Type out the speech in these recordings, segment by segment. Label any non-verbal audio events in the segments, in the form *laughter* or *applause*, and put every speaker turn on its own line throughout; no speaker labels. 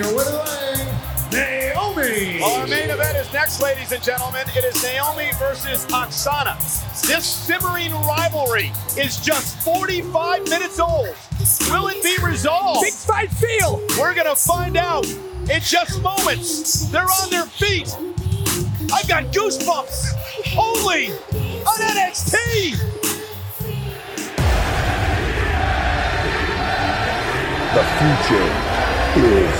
your winner, ring, Naomi.
Our main event is next, ladies and gentlemen. It is Naomi versus Oksana. This simmering rivalry is just 45 minutes old. Will it be resolved?
Big fight feel.
We're gonna find out in just moments. They're on their feet. I've got goosebumps. Only on NXT.
The future is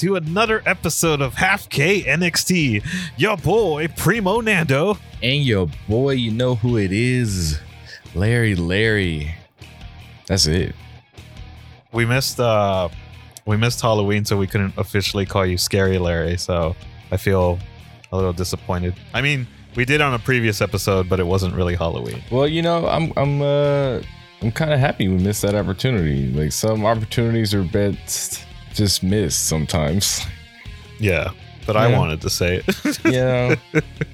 to another episode of Half K NXT. Your boy Primo Nando.
And your boy, you know who it is. Larry Larry. That's it.
We missed uh we missed Halloween, so we couldn't officially call you Scary Larry. So I feel a little disappointed. I mean, we did on a previous episode, but it wasn't really Halloween.
Well, you know, I'm I'm uh I'm kind of happy we missed that opportunity. Like some opportunities are best just miss sometimes.
Yeah, but I wanted to say it. *laughs*
You *laughs* know,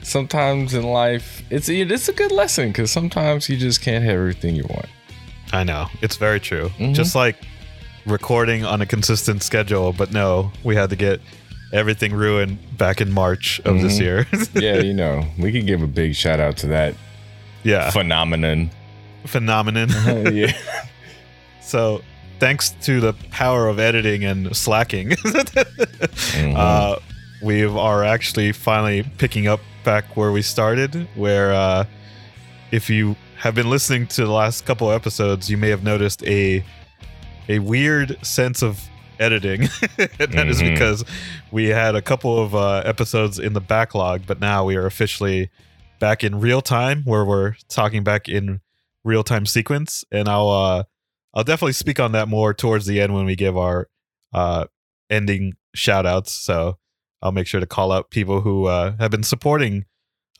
sometimes in life, it's it's a good lesson because sometimes you just can't have everything you want.
I know it's very true.
Mhm.
Just like recording on a consistent schedule, but no, we had to get everything ruined back in March of this
Mhm.
year. *laughs*
Yeah, you know, we could give a big shout out to that
yeah,
phenomenon.
phenomenon.
yeah.
so thanks to the power of editing and slacking, *laughs* uh, we are actually finally picking up back where we started. Where uh, if you have been listening to the last couple episodes, you may have noticed a a weird sense of editing. and *laughs* that is
Mhm.
because we had a couple of uh, episodes in the backlog, but now we are officially back in real time, where we're talking back in real time sequence. And I'll uh, I'll definitely speak on that more towards the end when we give our uh, ending shout outs. So I'll make sure to call out people who uh, have been supporting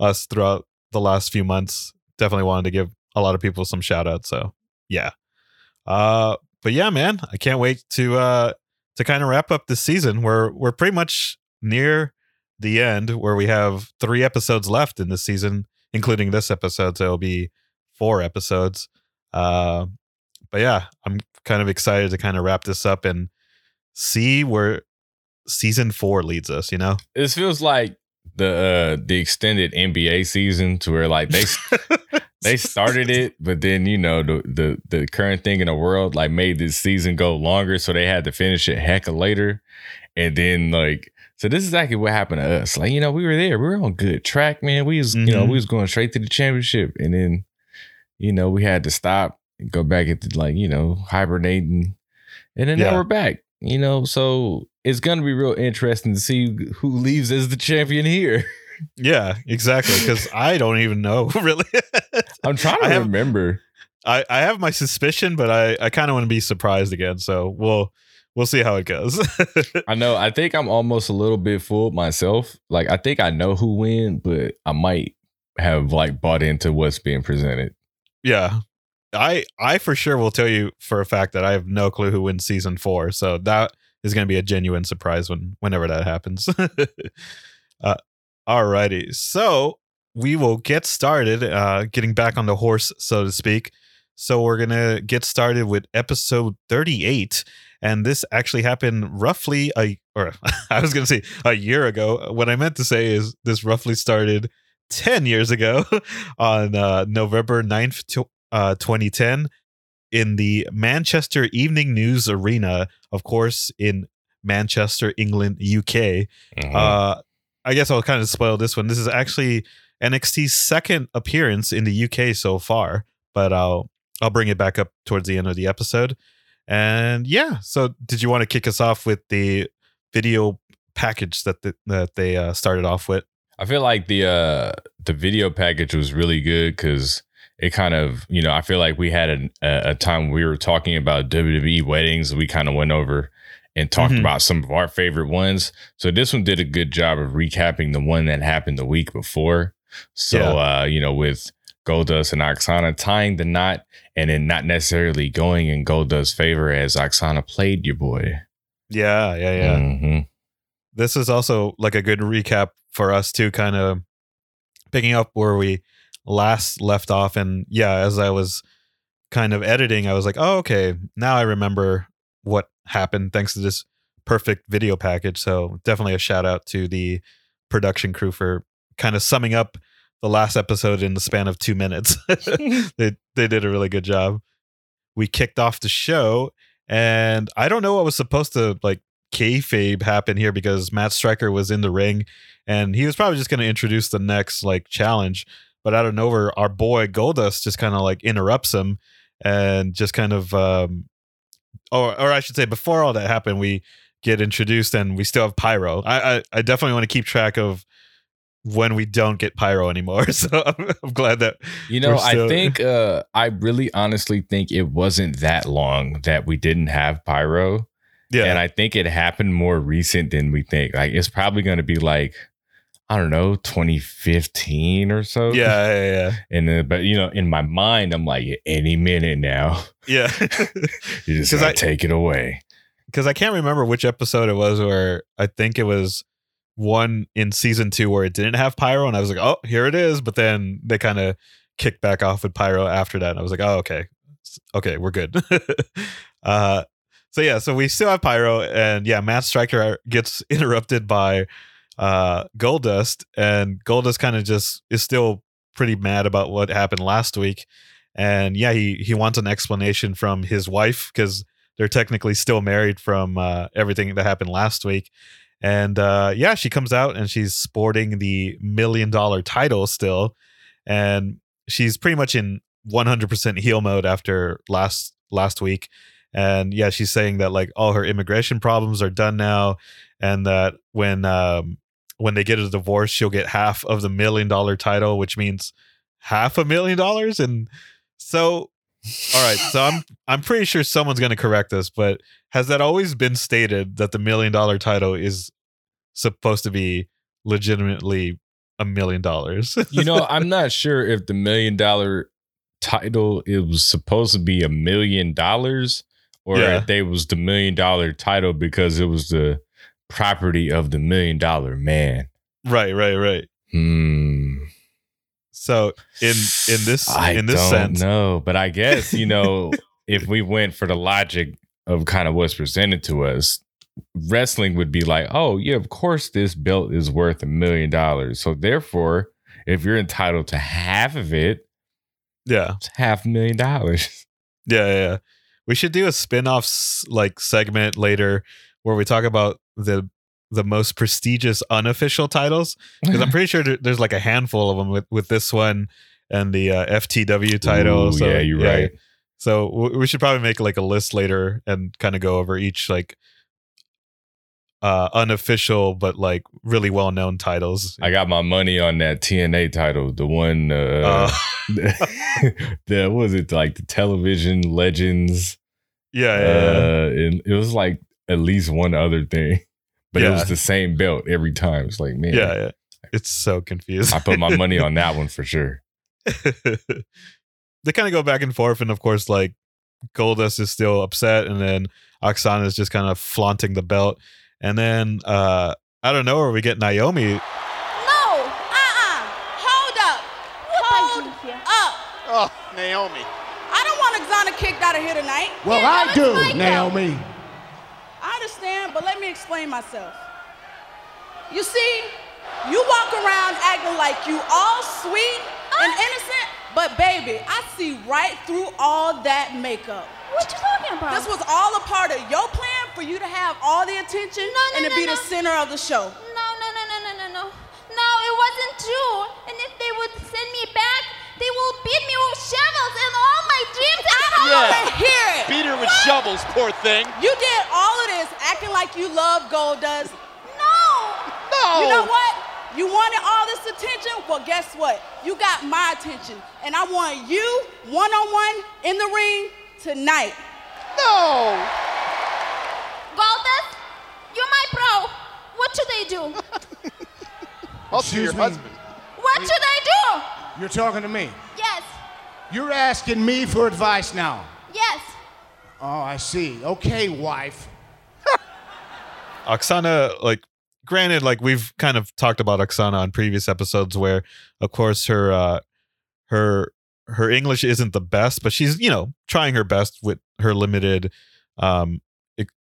us throughout the last few months. Definitely wanted to give a lot of people some shout outs. So yeah. Uh, but yeah, man, I can't wait to uh, to kind of wrap up this season. We're we're pretty much near the end where we have three episodes left in this season, including this episode. So it'll be four episodes. Uh, but yeah, I'm kind of excited to kind of wrap this up and see where season four leads us. You know,
This feels like the uh the extended NBA season to where like they *laughs* they started it, but then you know the the the current thing in the world like made this season go longer, so they had to finish it heck of later, and then like so this is exactly what happened to us. Like you know we were there, we were on good track, man. We was you know we was going straight to the championship, and then you know we had to stop go back into like you know hibernating, and then
Yeah.
now we're back. You know, so it's gonna be real interesting to see who leaves as the champion here. *laughs*
yeah, exactly. Because I don't even know *laughs* really.
I'm trying to
I have-
remember.
I, I have my suspicion, but I, I kind of want to be surprised again. So we'll we'll see how it goes.
I know. I think I'm almost a little bit fooled myself. Like I think I know who win, but I might have like bought into what's being presented.
yeah, I I for sure will tell you for a fact that I have no clue who wins season four. So that is going to be a genuine surprise when whenever that happens. *laughs* uh, alrighty, so we will get started. Uh, getting back on the horse, so to speak. So we're gonna get started with episode 38, and this actually happened roughly a or *laughs* I was gonna say a year ago. What I meant to say is this roughly started 10 years ago *laughs* on uh, November 9th, to, uh, 2010 in the Manchester Evening News Arena, of course, in Manchester, England, UK. Uh, I guess I'll kind of spoil this one. This is actually NXT's second appearance in the UK so far, but I'll I'll bring it back up towards the end of the episode. And yeah, so did you want to kick us off with the video package that the, that they uh, started off with?
I feel like the uh the video package was really good because it kind of you know I feel like we had a, a time we were talking about WWE weddings we kind of went over and talked
Mhm.
about some of our favorite ones. So this one did a good job of recapping the one that happened the week before. So uh, you know, with Goldust and Oksana tying the knot and then not necessarily going in Goldust's favor as Oksana played your boy.
Yeah, yeah, yeah.
Mhm.
This is also like a good recap for us too, kind of picking up where we last left off. And yeah, as I was kind of editing, I was like, oh, okay, now I remember what happened thanks to this perfect video package. So definitely a shout out to the production crew for kind of summing up the last episode in the span of two minutes. *laughs* *laughs* they they did a really good job. We kicked off the show, and I don't know what was supposed to like kayfabe happen here because Matt Striker was in the ring, and he was probably just going to introduce the next like challenge. But out of nowhere, our boy Goldust just kind of like interrupts him and just kind of, um, or or I should say, before all that happened, we get introduced and we still have Pyro. I I, I definitely want to keep track of when we don't get pyro anymore. *laughs* So I'm, I'm glad that
You know,
still-
I think uh I really honestly think it wasn't that long that we didn't have pyro.
yeah,
And I think it happened more recent than we think. Like it's probably gonna be like, I don't know, 2015 or so.
yeah, yeah, yeah, *laughs*
And then, but you know, in my mind, I'm like, any minute now,
yeah. *laughs*
you just gotta
I-
take it away.
Because I can't remember which episode it was where I think it was one in season two where it didn't have pyro, and I was like, oh, here it is. But then they kind of kicked back off with pyro after that. And I was like, oh, okay, okay, we're good. *laughs* uh, so yeah, so we still have pyro, and yeah, Matt Striker gets interrupted by uh Goldust, and Goldust kind of just is still pretty mad about what happened last week. And yeah, he he wants an explanation from his wife because they're technically still married from uh, everything that happened last week. And uh, yeah, she comes out and she's sporting the million dollar title still, and she's pretty much in 100% heel mode after last last week. And yeah, she's saying that like all her immigration problems are done now, and that when um, when they get a divorce, she'll get half of the million dollar title, which means half a million dollars. And so all right, so I'm *laughs* I'm pretty sure someone's going to correct us, but has that always been stated that the million dollar title is supposed to be legitimately a million dollars?
You know, *laughs* I'm not sure if the million dollar title it was supposed to be a million dollars or
Yeah.
if they was the million dollar title because it was the property of the million dollar man.
right, right, right.
Hmm.
So in in this
I
in this
don't
sense,
no, but I guess you know *laughs* if we went for the logic of kind of what's presented to us, wrestling would be like, oh yeah, of course this belt is worth a million dollars. So therefore, if you're entitled to half of it,
yeah,
it's half a million dollars.
yeah, yeah, yeah. We should do a spin-off like segment later where we talk about the the most prestigious unofficial titles because I'm *laughs* pretty sure there's like a handful of them with with this one and the uh, FTW title.
Ooh,
so
yeah, you're right.
So we should probably make like a list later and kind of go over each like uh unofficial but like really well known titles.
I got my money on that TNA title, the one uh,
Uh, *laughs*
the what was it like the television legends *laughs*
yeah, yeah, yeah.
Uh, and it was like at least one other thing, *laughs* but it was the same belt every time. It's like, man,
yeah, yeah. It's so confusing.
I put my money on that one for sure. *laughs*
they kind of go back and forth, and of course, like Goldust is still upset, and then Oksana is just kind of flaunting the belt, and then uh I don't know where we get Naomi.
No! Uh-uh! Hold up! Hold up!
Oh, Naomi.
I don't want Oksana kicked out of here tonight.
Well, I do, Naomi.
I understand, but let me explain myself. You see, you walk around acting like you all sweet and innocent, but baby, I see right through all that makeup.
What you talking about?
This was all a part of your plan for you to have all the attention
No, no,
and to
no,
be the center of the show.
No, no, no, no, no, no, no. No, it wasn't true. And if they would send me back, they will beat me with shovels and all my dreams and
I
hopes.
want to hear it.
Beat her with shovels, poor thing.
You did all of this acting like you love Goldust.
No.
No.
You know what? You wanted all this attention? Well, guess what? You got my attention. And I want you one on one in the ring tonight.
No.
Goldust, you're my bro. What should I do? *laughs*
Also, your
Excuse me.
husband.
What should I
You're talking to me.
Yes.
You're asking me for advice now.
Yes.
Oh, I see. Okay, wife. *laughs*
Oksana, like, granted, like we've kind of talked about Oksana on previous episodes, where of course her uh her her English isn't the best, but she's you know trying her best with her limited, um,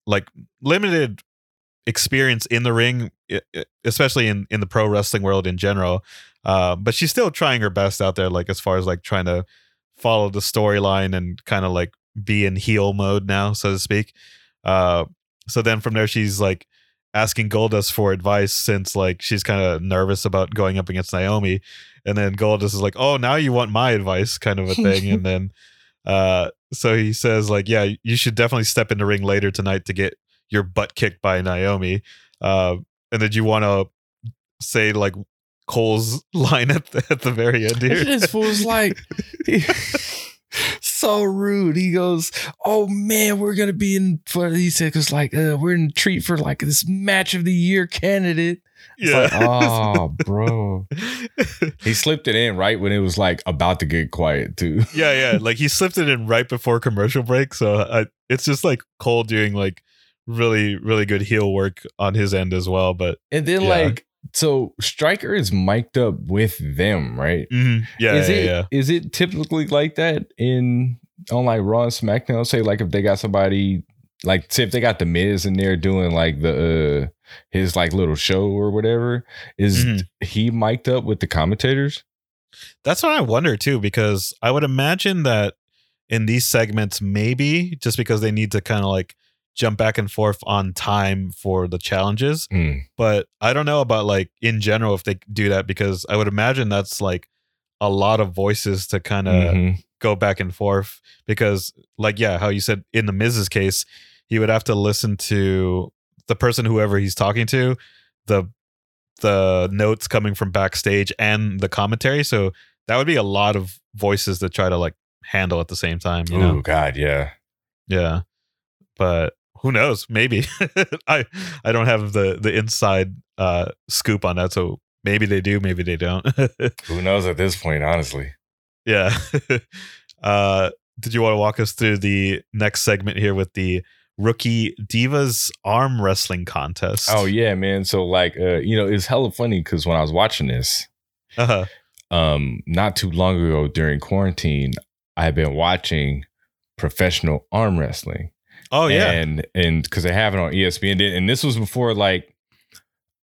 like limited experience in the ring, especially in in the pro wrestling world in general. Uh, but she's still trying her best out there, like as far as like trying to follow the storyline and kind of like be in heel mode now, so to speak. Uh, so then from there, she's like asking Goldust for advice since like she's kind of nervous about going up against Naomi, and then Goldust is like, "Oh, now you want my advice," kind of a thing, and *laughs* then uh, so he says like, "Yeah, you should definitely step in the ring later tonight to get your butt kicked by Naomi," uh, and then you want to say like Cole's *laughs* line at the, at the very end here.
this fool's *laughs* like so rude. He goes, "Oh man, we're gonna be in for." He said, "Cause like uh, we're in treat for like this match of the year candidate."
Yeah.
like, oh, *laughs* bro. He slipped it in right when it was like about to get quiet too.
yeah, yeah. Like he slipped it in right before commercial break, so I, it's just like Cole doing like really, really good heel work on his end as well. But
And then
Yeah.
like, so Striker is mic'd up with them, right?
mhm, yeah,
is
yeah,
it
yeah.
is it typically like that in on like Raw and SmackDown? Say like if they got somebody like say if they got the Miz in there doing like the uh his like little show or whatever, is
Mhm.
he mic'd up with the commentators?
That's what I wonder too, because I would imagine that in these segments, maybe just because they need to kind of like jump back and forth on time for the challenges.
Mm.
But I don't know about like in general if they do that because I would imagine that's like a lot of voices to kind of
Mhm.
go back and forth because like yeah how you said in the Miz's case he would have to listen to the person whoever he's talking to the the notes coming from backstage and the commentary so that would be a lot of voices to try to like handle at the same time you know
Oh God, yeah.
yeah but who knows maybe *laughs* i i don't have the the inside uh scoop on that so maybe they do maybe they don't *laughs*
Who knows at this point, honestly.
Yeah. *laughs* uh, did you want to walk us through the next segment here with the rookie divas arm wrestling contest?
Oh yeah, man. So like, uh, you know, it's hella funny because when I was watching this,
Uh-huh.
um, not too long ago during quarantine, I had been watching professional arm wrestling.
Oh yeah.
and and because they have it on ESPN, and this was before like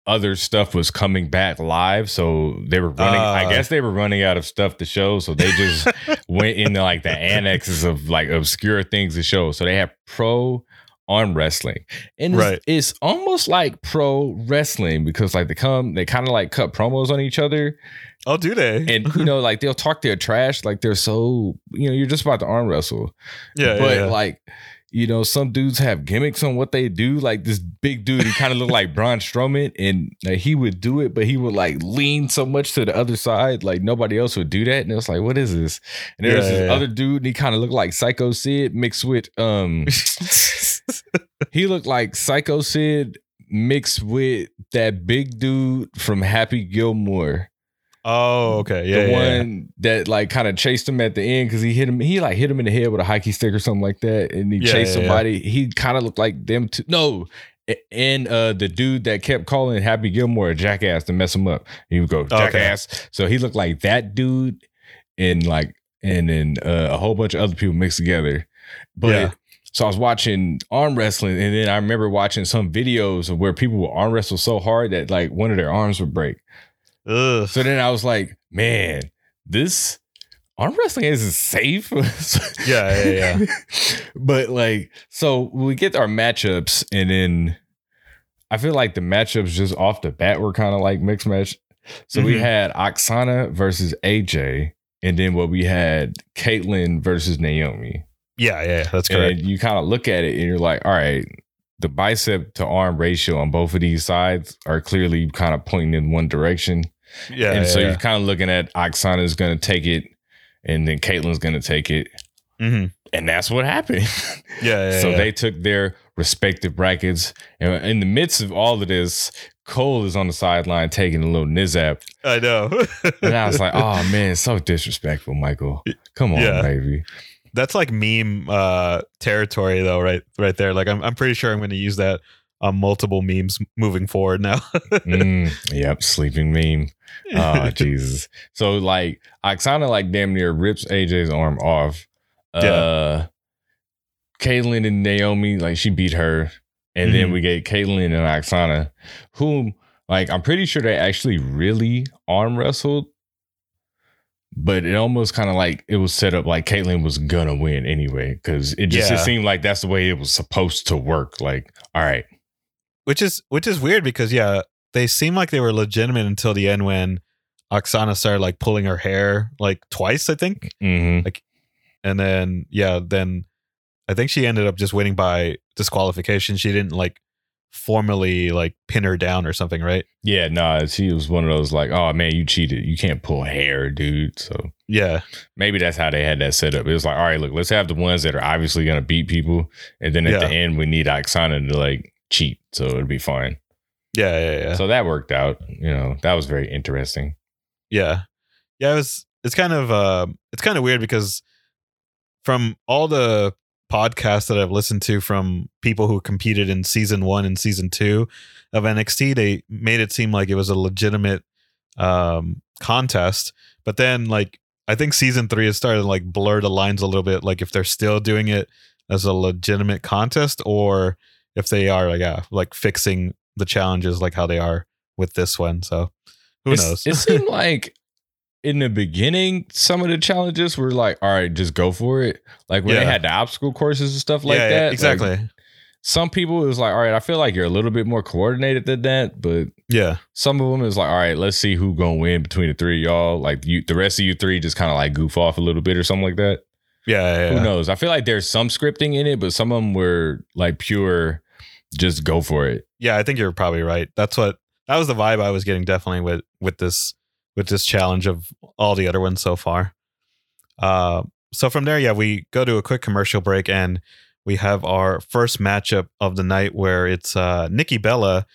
other stuff was coming back live, so they were running. I
Uh.
guess they were running out of stuff to show, so they just *laughs* went into like the annexes of like obscure things to show. So they have pro arm wrestling, and it's,
Right.
it's almost like pro wrestling because like they come, they kind of like cut promos on each other,
oh, do they?
and you know like they'll talk their trash like they're so you know you're just about to arm wrestle
yeah,
but
yeah, yeah.
like you know some dudes have gimmicks on what they do. Like this big dude he kind of looked like Braun Strowman and like, he would do it but he would like lean so much to the other side like nobody else would do that. And it was like what is this? And there was
Yeah,
this
yeah.
other dude and he kind of looked like Psycho Sid mixed with um *laughs* he looked like Psycho Sid mixed with that big dude from Happy Gilmore
oh, okay. Yeah,
the
yeah, yeah.
one that like kind of chased him at the end because he hit him. He like hit him in the head with a hockey stick or something like that, and he
Yeah,
chased
yeah, yeah.
somebody. He kind of looked like them too. No, and uh the dude that kept calling Happy Gilmore a jackass to mess him up. He would go
Okay.
jackass. So he looked like that dude, and like and then uh, a whole bunch of other people mixed together. But
Yeah.
so I was watching arm wrestling, and then I remember watching some videos of where people would arm wrestle so hard that like one of their arms would break.
Ugh.
So then I was like, man, this arm wrestling isn't safe. *laughs*
Yeah, yeah, yeah. *laughs*
but like, so we get our matchups, and then I feel like the matchups just off the bat were kind of like mixed match. So we
Mhm.
had Oksana versus AJ, and then what we had Kaitlyn versus Naomi.
yeah, yeah. That's correct.
And you kind of look at it and you're like, all right, the bicep to arm ratio on both of these sides are clearly kind of pointing in one direction.
yeah,
and
yeah,
so
yeah.
you're kind of looking at Oksana's going to take it, and then Kaitlyn's going to take it,
Mhm.
and that's what happened. *laughs*
Yeah, yeah,
so they took their respective brackets, and in the midst of all of this, Cole is on the sideline taking a little nizap.
I know. *laughs*
And I was like, oh man, so disrespectful, Michael. Come on, baby.
That's like meme uh territory though, right right there. Like I'm I'm pretty sure I'm gonna use that on multiple memes moving forward now. *laughs*
Mm, yep, sleeping meme. Oh *laughs* Jesus. So like Oksana like damn near rips AJ's arm off. Uh
Yeah.
Kaitlyn and Naomi, like she beat her. And then
Mhm.
we get Kaitlyn and Oksana, whom like I'm pretty sure they actually really arm wrestled. But it almost kind of like it was set up like Kaitlyn was gonna win anyway. Cause it just
Yeah.
it seemed like that's the way it was supposed to work. Like, all right.
which is which is weird because yeah, they seem like they were legitimate until the end when Oksana started like pulling her hair like twice, I think.
Mm-hmm.
And then yeah, then I think she ended up just winning by disqualification. She didn't like formally like pin her down or something, right?
Yeah, nah, she was one of those like, oh man, you cheated. You can't pull hair, dude. So
Yeah.
maybe that's how they had that set up. It was like, all right, look, let's have the ones that are obviously gonna beat people, and then at
Yeah.
the end we need Oksana to like cheat, so it'll be fine.
Yeah, yeah, yeah.
So that worked out. You know, that was very interesting.
Yeah. Yeah, it was it's kind of uh it's kind of weird because from all the podcasts that I've listened to from people who competed in season 1 and season 2 of NXT, they made it seem like it was a legitimate um contest, but then like I think season 3 has started to like blur the lines a little bit like if they're still doing it as a legitimate contest or if they are like yeah, like fixing the challenges like how they are with this one. So who
It's-
knows?
It seemed *laughs* like in the beginning, some of the challenges were like, all right, just go for it. Like when they had the obstacle courses and stuff like
yeah,
that.
yeah,
like,
exactly.
some people it was like, all right, I feel like you're a little bit more coordinated than that, but
yeah.
some of them is like, all right, let's see who gonna win between the three of y'all. Like you, the rest of you three just kind of like goof off a little bit or something like that.
Yeah, yeah,
Who knows? I feel like there's some scripting in it, but some of them were like pure, just go for it.
Yeah, I think you're probably right. That's what that was the vibe I was getting definitely with with this with this challenge of all the other ones so far. Uh, so from there, yeah, we go to a quick commercial break and we have our first matchup of the night where it's uh, Nikki Bella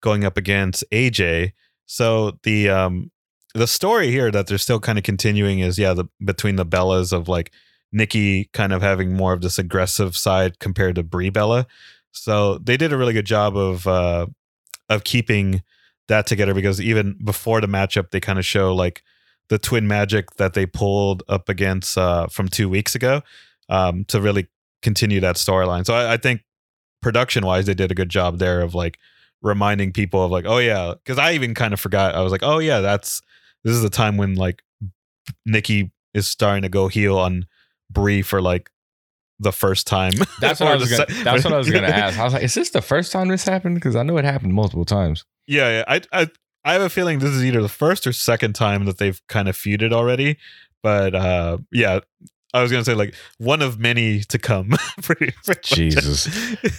going up against AJ. So the um the story here that they're still kind of continuing is yeah the between the Bellas of like Nikki kind of having more of this aggressive side compared to Brie Bella. So they did a really good job of uh of keeping that together because even before the matchup they kind of show like the twin magic that they pulled up against uh from two weeks ago um to really continue that storyline. So I, I think production wise they did a good job there of like reminding people of like oh yeah because I even kind of forgot I was like oh yeah that's this is the time when like Nikki is starting to go heel on Brie for like the first time.
That's what *laughs* I was gonna,
se-
that's what I was gonna *laughs* ask. I was like, is this the first time this happened? Because I know it happened multiple times.
Yeah, yeah. I, I I have a feeling this is either the first or second time that they've kind of feuded already. But uh yeah, I was gonna say like one of many to come. *laughs* pretty, pretty.
Jesus.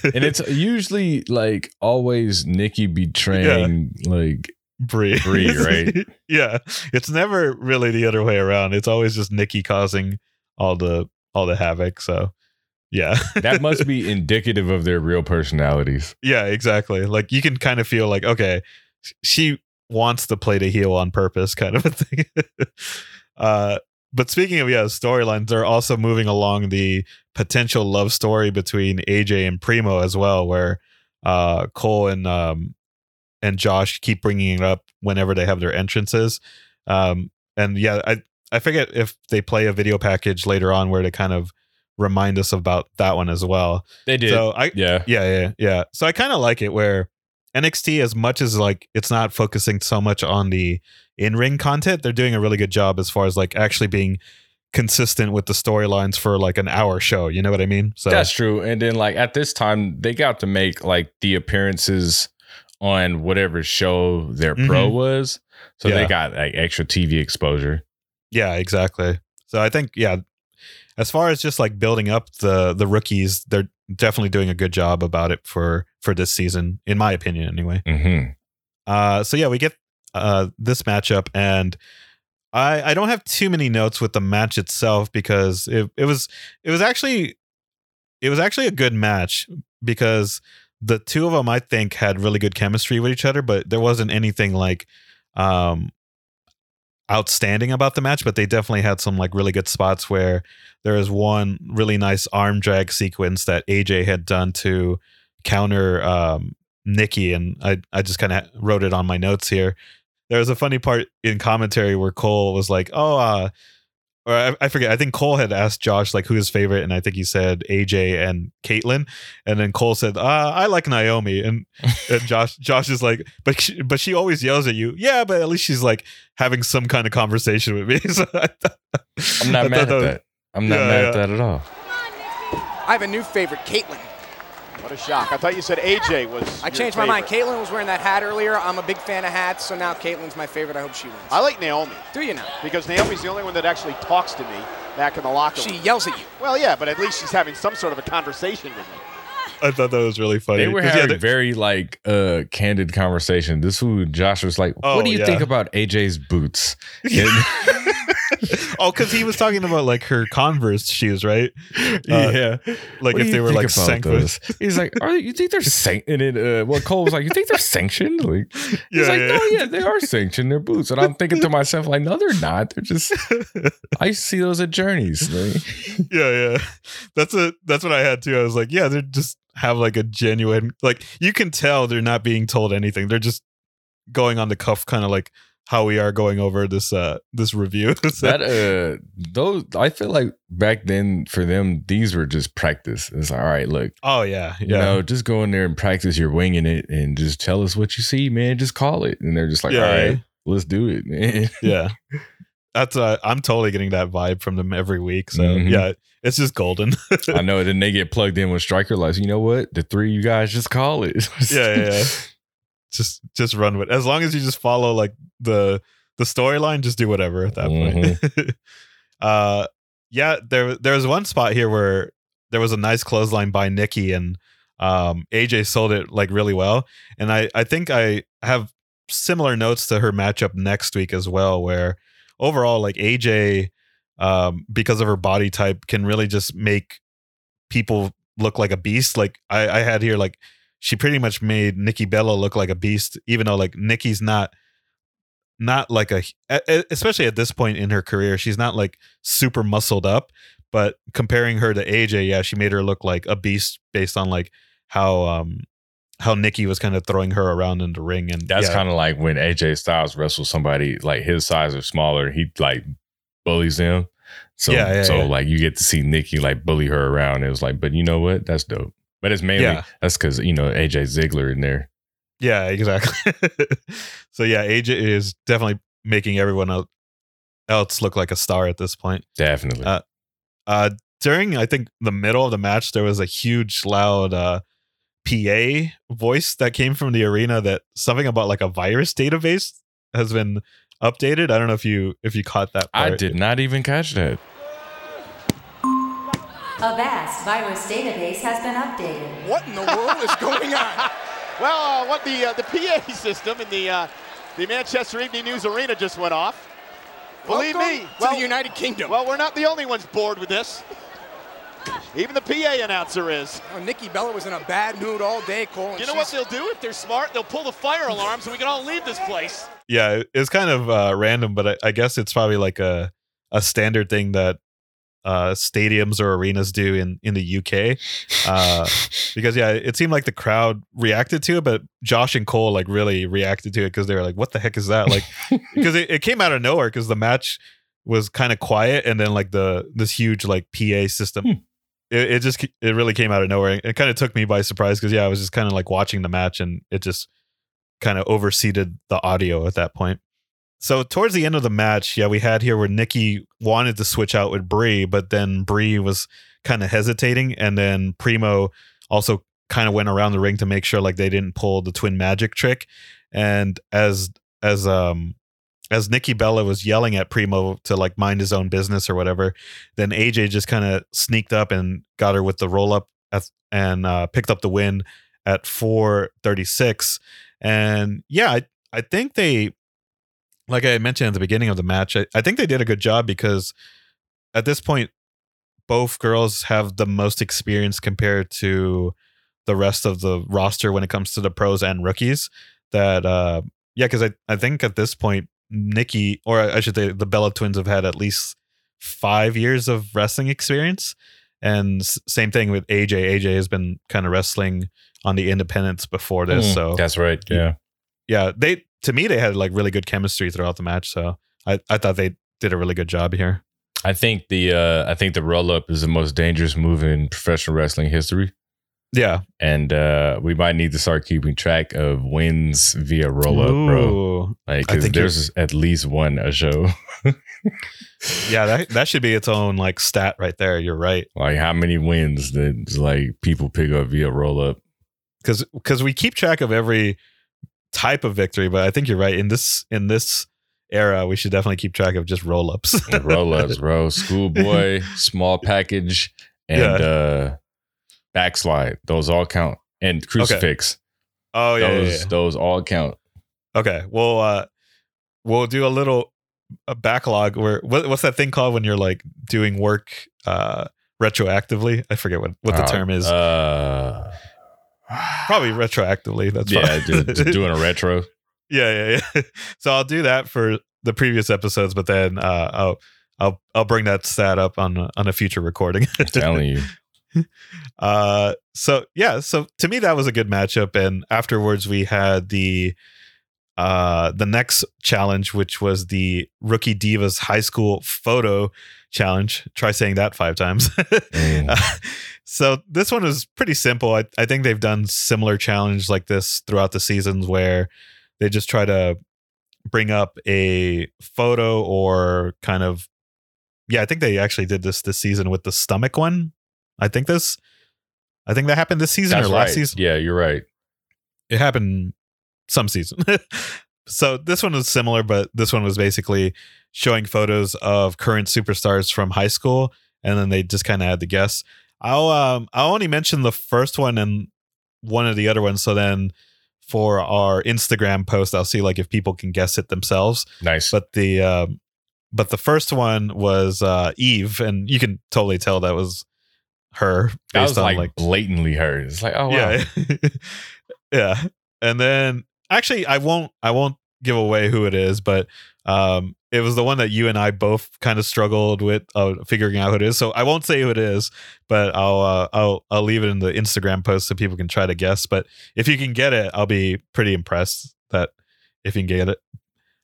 And it's usually like always Nikki betraying like
Brie.
Brie, right?
yeah. It's never really the other way around. It's always just Nikki causing all the all the havoc. So yeah. *laughs*
that must be indicative of their real personalities.
Yeah, exactly. Like you can kind of feel like, okay, she wants to play the heel on purpose, kind of a *laughs* thing. uh, but speaking of yeah, storylines, they're also moving along the potential love story between AJ and Primo as well, where uh, Cole and um, and Josh keep bringing it up whenever they have their entrances. Um, and yeah, I I forget if they play a video package later on where they kind of remind us about that one as well.
They did.
So I
yeah.
yeah, yeah, yeah. So I kind of like it where NXT, as much as like it's not focusing so much on the in ring content, they're doing a really good job as far as like actually being consistent with the storylines for like an hour show. You know what I mean? So
That's true. And then like at this time, they got to make like the appearances on whatever show their pro
Mhm.
was. So
Yeah.
they got like extra TV exposure.
yeah, exactly. So I think yeah, as far as just like building up the the rookies, they're definitely doing a good job about it for for this season, in my opinion, anyway.
hmm
Uh, so yeah, we get uh, this matchup, and I I don't have too many notes with the match itself because it, it was it was actually it was actually a good match because the two of them I think had really good chemistry with each other, but there wasn't anything like um outstanding about the match, but they definitely had some like really good spots where there was one really nice arm drag sequence that AJ had done to counter um Nikki and I I just kind of wrote it on my notes here. There was a funny part in commentary where Cole was like, "Oh, uh or I, I forget. I think Cole had asked Josh like who his favorite, and I think he said AJ and Kaitlyn, and then Cole said, uh, "I like Naomi," and, *laughs* and Josh Josh is like, "But she, but she always yells at you." Yeah, but at least she's like having some kind of conversation with me. *laughs* so I thought-
I'm not
I
mad
thought
at
was-
that. I'm not
Yeah,
mad
yeah.
at that at all.
I have a new favorite, Kaitlyn.
What a shock. I thought you said AJ was.
I
your
changed my mind.
favorite.
Kaitlyn was wearing that hat earlier. I'm a big fan of hats, so now Kaitlyn's my favorite. I hope she wins.
I like Naomi
Do you now?
because Naomi's the only one that actually talks to me back in the locker room.
She yells at you.
Well, yeah, but at least she's having some sort of a conversation with me.
I thought that was really funny.
They were
'Cause, yeah,
having
they-
very like uh candid conversation. This who Josh was like,
Oh,
"What do you
yeah.
think about AJ's boots?" And- *laughs* *laughs* *laughs*
oh, because he was talking about like her Converse shoes, right? Uh,
yeah,
like
What
if they were like
those? He's like, "Are you think they're sanctioned?" And then, uh, well, Cole was like, "You think they're sanctioned?" Like, *laughs* he's
Yeah,
like,
yeah.
"No, yeah, they are sanctioned. They're boots." And I'm thinking to myself, like, "No, they're not. They're just." I used to see those at Journeys. Like, *laughs*
yeah, yeah. That's a that's what I had too. I was like, yeah, they're just have like a genuine like you can tell they're not being told anything. They're just going on the cuff, kind of like how we are going over this uh this review. *laughs*
That uh, those I feel like back then for them, these were just practice. It's like, all right, look,
oh yeah,
You
yeah,
know, just go in there and practice your winging it and just tell us what you see, man. Just call it. And they're just like,
Yeah,
all right,
yeah.
let's do it, man. *laughs*
yeah. That's uh, I'm totally getting that vibe from them every week. So
Mhm.
yeah, it's just golden. *laughs*
I know. Then they get plugged in with striker like, you know what? The three of you guys just call it.
yeah, yeah, yeah. Just just run with as long as you just follow like the the storyline, just do whatever at that point. *laughs* uh yeah, there there was one spot here where there was a nice clothesline by Nikki and um AJ sold it like really well. And I I think I have similar notes to her matchup next week as well, where overall like AJ um because of her body type can really just make people look like a beast. Like I, I had here like she pretty much made Nikki Bella look like a beast, even though like Nikki's not not like a especially at this point in her career, she's not like super muscled up. But comparing her to AJ, yeah, she made her look like a beast based on like how um how Nikki was kind of throwing her around in the ring, and
That's
yeah,
kind of like when AJ Styles wrestles somebody like his size or smaller, he like bullies them. So,
Yeah, yeah,
so
yeah.
like you get to see Nikki like bully her around. It was like, but you know what? That's dope. But it's mainly
Yeah.
that's because you know AJ Ziegler in there.
Yeah, exactly. *laughs* so yeah, AJ is definitely making everyone el- else look like a star at this point.
Definitely.
Uh, Uh, during I think the middle of the match, there was a huge, loud uh, PA voice that came from the arena that something about like a virus database has been updated. I don't know if you if you caught that.
I did not even catch that.
A vast virus database has been updated.
What in the world is going on? *laughs*
Well, uh, what the uh, the PA system in the uh, the Manchester Evening News Arena just went off. Believe
Welcome
me,
to
well,
the United Kingdom.
well, we're not the only ones bored with this. Even the PA announcer is.
Oh, Nikki Bella was in a bad mood all day, Cole. and
You know what
she's-
they'll do if they're smart? They'll pull the fire alarm so we can all leave this place.
yeah, it's kind of uh, random, but I, I guess it's probably like a a standard thing that uh, stadiums or arenas do in in the UK. Uh, *laughs* because yeah, it seemed like the crowd reacted to it, but Josh and Cole like really reacted to it because they were like, "What the heck is that?" Like, *laughs* because it, it came out of nowhere because the match was kind of quiet, and then like the this huge like PA system. It, it just it really came out of nowhere. It kind of took me by surprise because yeah, I was just kind of like watching the match and it just kind of overseeded the audio at that point. So towards the end of the match, yeah, we had here where Nikki wanted to switch out with Brie, but then Brie was kind of hesitating, and then Primo also kind of went around the ring to make sure like they didn't pull the twin magic trick. And as as um as Nikki Bella was yelling at Primo to like mind his own business or whatever, then AJ just kind of sneaked up and got her with the roll up and uh, picked up the win at 436. And yeah, I, I think they, like I mentioned at the beginning of the match, I, I think they did a good job because at this point, both girls have the most experience compared to the rest of the roster when it comes to the pros and rookies. That uh, yeah, because I I think at this point Nikki or I should say the Bella twins have had at least five years of wrestling experience, and s- same thing with AJ. AJ has been kind of wrestling on the independents before this,
Mm,
so
that's right. Yeah.
yeah, they to me they had like really good chemistry throughout the match. So I I thought they did a really good job here.
I think the uh I think the roll up is the most dangerous move in professional wrestling history.
Yeah,
And uh we might need to start keeping track of wins via roll up, bro. Like 'cause
you're-
there's at least one a show. *laughs*
Yeah, that that should be its own like stat right there. You're right.
like how many wins that like people pick up via roll up.
because because we keep track of every type of victory, but I think you're right. In this in this era, we should definitely keep track of just roll ups.
roll ups, bro. *laughs* Schoolboy, small package, and
Yeah.
uh backslide. Those all count. And crucifix.
oh yeah, yeah,
those
yeah.
those all count.
Okay, well, uh, we'll do a little a backlog. Where what, what's that thing called when you're like doing work uh retroactively? I forget what what the
Uh,
term is.
Uh
Probably retroactively. That's
yeah, just *laughs* doing a retro.
Yeah, yeah, yeah. *laughs* So I'll do that for the previous episodes, but then uh, I'll I'll I'll bring that stat up on a- on a future recording.
I'm telling you. *laughs*
uh, so yeah, so to me that was a good matchup, and afterwards we had the uh the next challenge, which was the Rookie Divas High School Photo Challenge. Try saying that five times. *laughs*
Mm.
Uh, so this one was pretty simple. I, I think they've done similar challenge like this throughout the seasons where they just try to bring up a photo or kind of yeah, I think they actually did this this season with the stomach one. I think this I think that happened this season
That's
or last
right.
season.
Yeah, you're right.
It happened some season. *laughs* so this one was similar, but this one was basically showing photos of current superstars from high school, and then they just kind of had to guess. I'll um I'll only mention the first one and one of the other ones. So then for our Instagram post, I'll see like if people can guess it themselves.
Nice.
But the um but the first one was uh Eve, and you can totally tell that was her
that
based
was
on
like,
like
blatantly her. It's like, oh wow.
yeah *laughs* yeah and then actually i won't i won't give away who it is but um it was the one that you and i both kind of struggled with uh, figuring out who it is so i won't say who it is but i'll uh, i'll i'll leave it in the instagram post so people can try to guess but if you can get it i'll be pretty impressed that if you can get it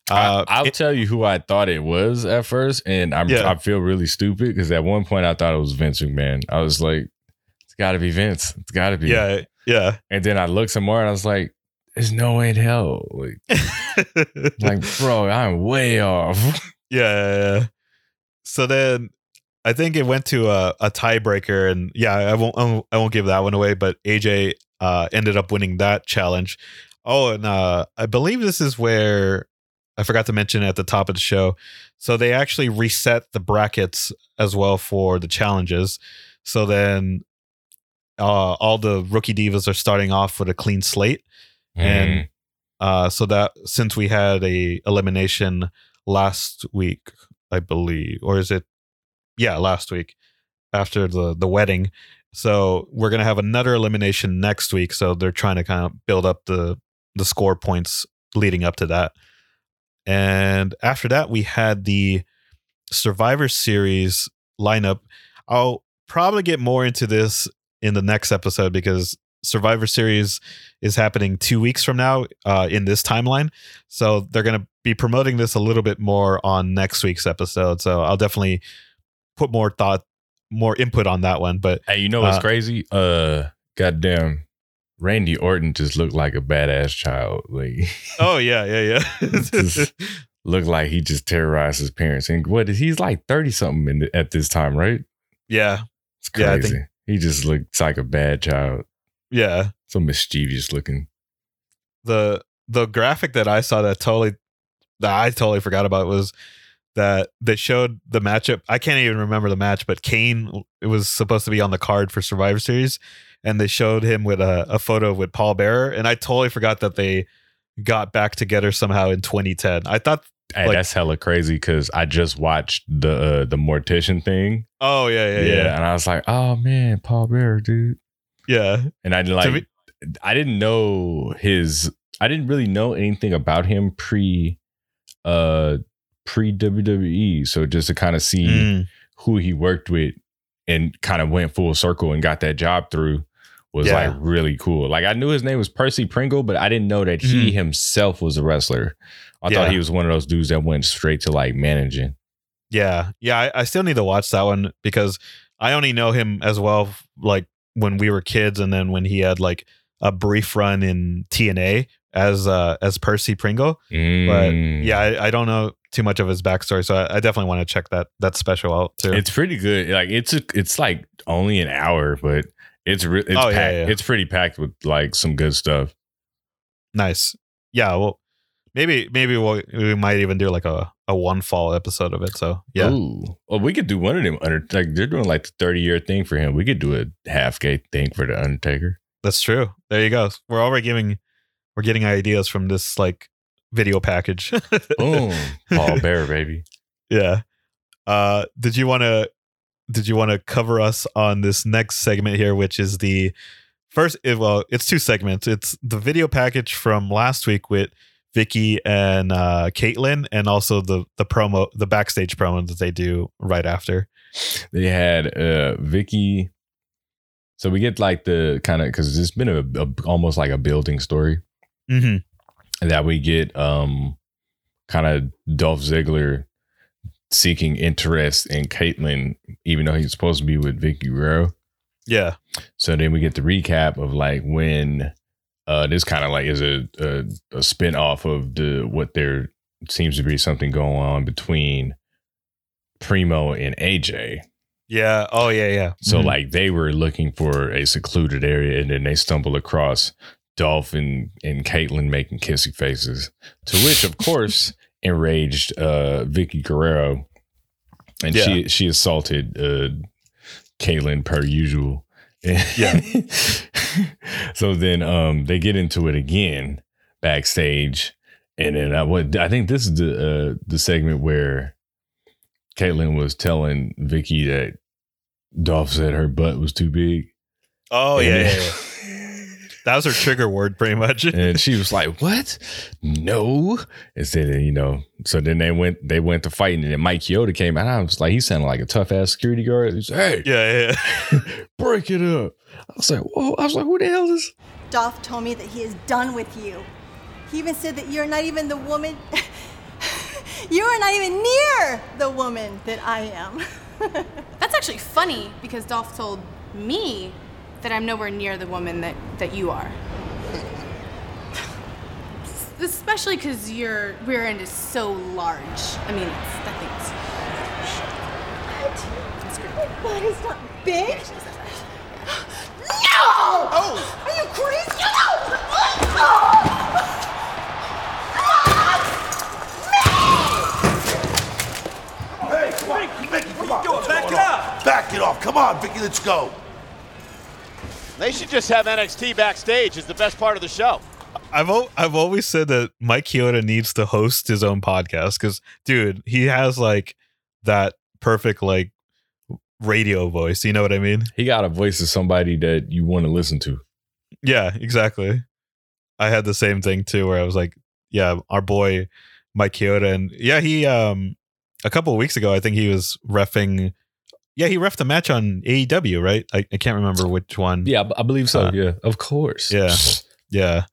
uh
I, will tell you who I thought it was at first, and I'm
Yeah.
I feel really stupid because at one point I thought it was Vince McMahon. I was like, it's got to be Vince. It's got to be.
yeah yeah
And then I looked some more and I was like, there's no way in hell. Like, *laughs* like bro, I'm way off.
Yeah, yeah. So then I think it went to a, a tiebreaker, and yeah, I won't I won't- I won't give that one away. But AJ uh, ended up winning that challenge. Oh, and uh, I believe this is where I forgot to mention at the top of the show. So they actually reset the brackets as well for the challenges. So then uh, all the rookie divas are starting off with a clean slate and uh so that since we had a elimination last week i believe or is it yeah last week after the the wedding. So we're gonna have another elimination next week so they're trying to kind of build up the the score points leading up to that. And after that we had the survivor series lineup. I'll probably get more into this in the next episode because survivor series is happening two weeks from now uh, in this timeline. So they're going to be promoting this a little bit more on next week's episode. So I'll definitely put more thought, more input on that one. But
Hey, you know what's
Uh,
crazy? Uh, goddamn, Randy Orton just looked like a badass child. Like, *laughs*
oh yeah, yeah, yeah. *laughs*
Looked like he just terrorized his parents. And what is he's like thirty something the, at this time, right?
yeah,
It's
Yeah,
crazy.
think-
he just looks like a bad child.
Yeah.
So mischievous looking.
the the graphic that I saw that totally that I totally forgot about was that they showed the matchup. I can't even remember the match, but Kane it was supposed to be on the card for Survivor Series, and they showed him with a, a photo with Paul Bearer, and I totally forgot that they got back together somehow in 2010. I thought,
Hey,
Like-
that's hella crazy because I just watched the uh, the mortician thing.
oh yeah, yeah, yeah,
and I was like, oh man, Paul Bearer, dude.
Yeah.
and I
To
like
me-
I didn't know his I didn't really know anything about him pre uh pre WWE. So just to kind of see
Mm,
who he worked with and kind of went full circle and got that job through was
Yeah.
like really cool. Like I knew his name was Percy Pringle, but I didn't know that he
Mhm.
himself was a wrestler. I
Yeah.
thought he was one of those dudes that went straight to like managing.
yeah. Yeah. I, I still need to watch that one because I only know him as well, like when we were kids and then when he had like a brief run in TNA as uh as Percy Pringle. But
Mm.
yeah, I, I don't know too much of his backstory, so I, I definitely want to check that that special out too.
It's pretty good. Like it's a, it's like only an hour, but it's re- it's
Oh, yeah,
packed.
yeah.
It's pretty packed with like some good stuff.
nice. Yeah, well, maybe maybe we'll, we might even do like a a one fall episode of it. So yeah,
Ooh. Well, we could do one of them under like they're doing like the 30 year thing for him. We could do a half gate thing for the Undertaker.
that's true. There you go. We're already giving we're getting ideas from this like video package. *laughs*
Boom. Paul Bearer, baby. *laughs*
Yeah. Uh did you want to did you want to cover us on this next segment here which is the first eh, well it's two segments. It's the video package from last week with Vicky and uh Kaitlyn and also the the promo the backstage promo that they do right after.
They had uh Vicky. So we get like the kind of because it's been a, a almost like a building story
Mhm.
that we get um kind of Dolph Ziggler seeking interest in Kaitlyn, even though he's supposed to be with Vicky Guerrero.
Yeah.
So then we get the recap of like when uh this kind of like is a, a a spin off of the what there seems to be something going on between Primo and AJ.
Yeah. Oh yeah, yeah.
So
Mhm.
like they were looking for a secluded area and then they stumble across Dolph and, and Kaitlyn making kissy faces. To which of *laughs* course enraged uh Vicky Guerrero. And she she assaulted uh Kaitlyn per usual.
Yeah. *laughs*
so then um they get into it again backstage. And then I what I think this is the uh the segment where Kaitlyn was telling Vicky that Dolph said her butt was too big.
Oh
And
yeah,
then-
yeah, yeah. *laughs* That was her trigger word pretty much.
and she was like, "What? No." And said, you know. So then they went. They went to fighting, and then Mike Chioda came out. I was like, he sounded like a tough ass security guard. He's like, "Hey,
yeah, yeah. *laughs*
break it up." I was like, "Whoa!" I was like, "Who the hell is?"
Dolph told me that he is done with you. He even said that you're not even the woman. *laughs* you are not even near the woman that I am. *laughs*
That's actually funny because Dolph told me that I'm nowhere near the woman that, that you are. Especially because your rear end is so large. I mean, it's, that thing's.
My butt is not big. No! Oh! Are you crazy? No!
Hey, come on, Vicky, come on. What's going on? Back it off. Come on, Vicky, let's go.
They should just have NXT backstage as the best part of the show.
I've al- I've always said that Mike Chioda needs to host his own podcast because, dude, he has like that perfect like radio voice. You know what I mean?
He got a voice of somebody that you want to listen to.
Yeah, exactly. I had the same thing too, where I was like, yeah, our boy Mike Chioda, and yeah, he um a couple of weeks ago, I think he was refing. Yeah, he refed a match on AEW, right? I, I can't remember which one.
Yeah, I believe so.
Uh,
yeah, of course.
Yeah. Yeah.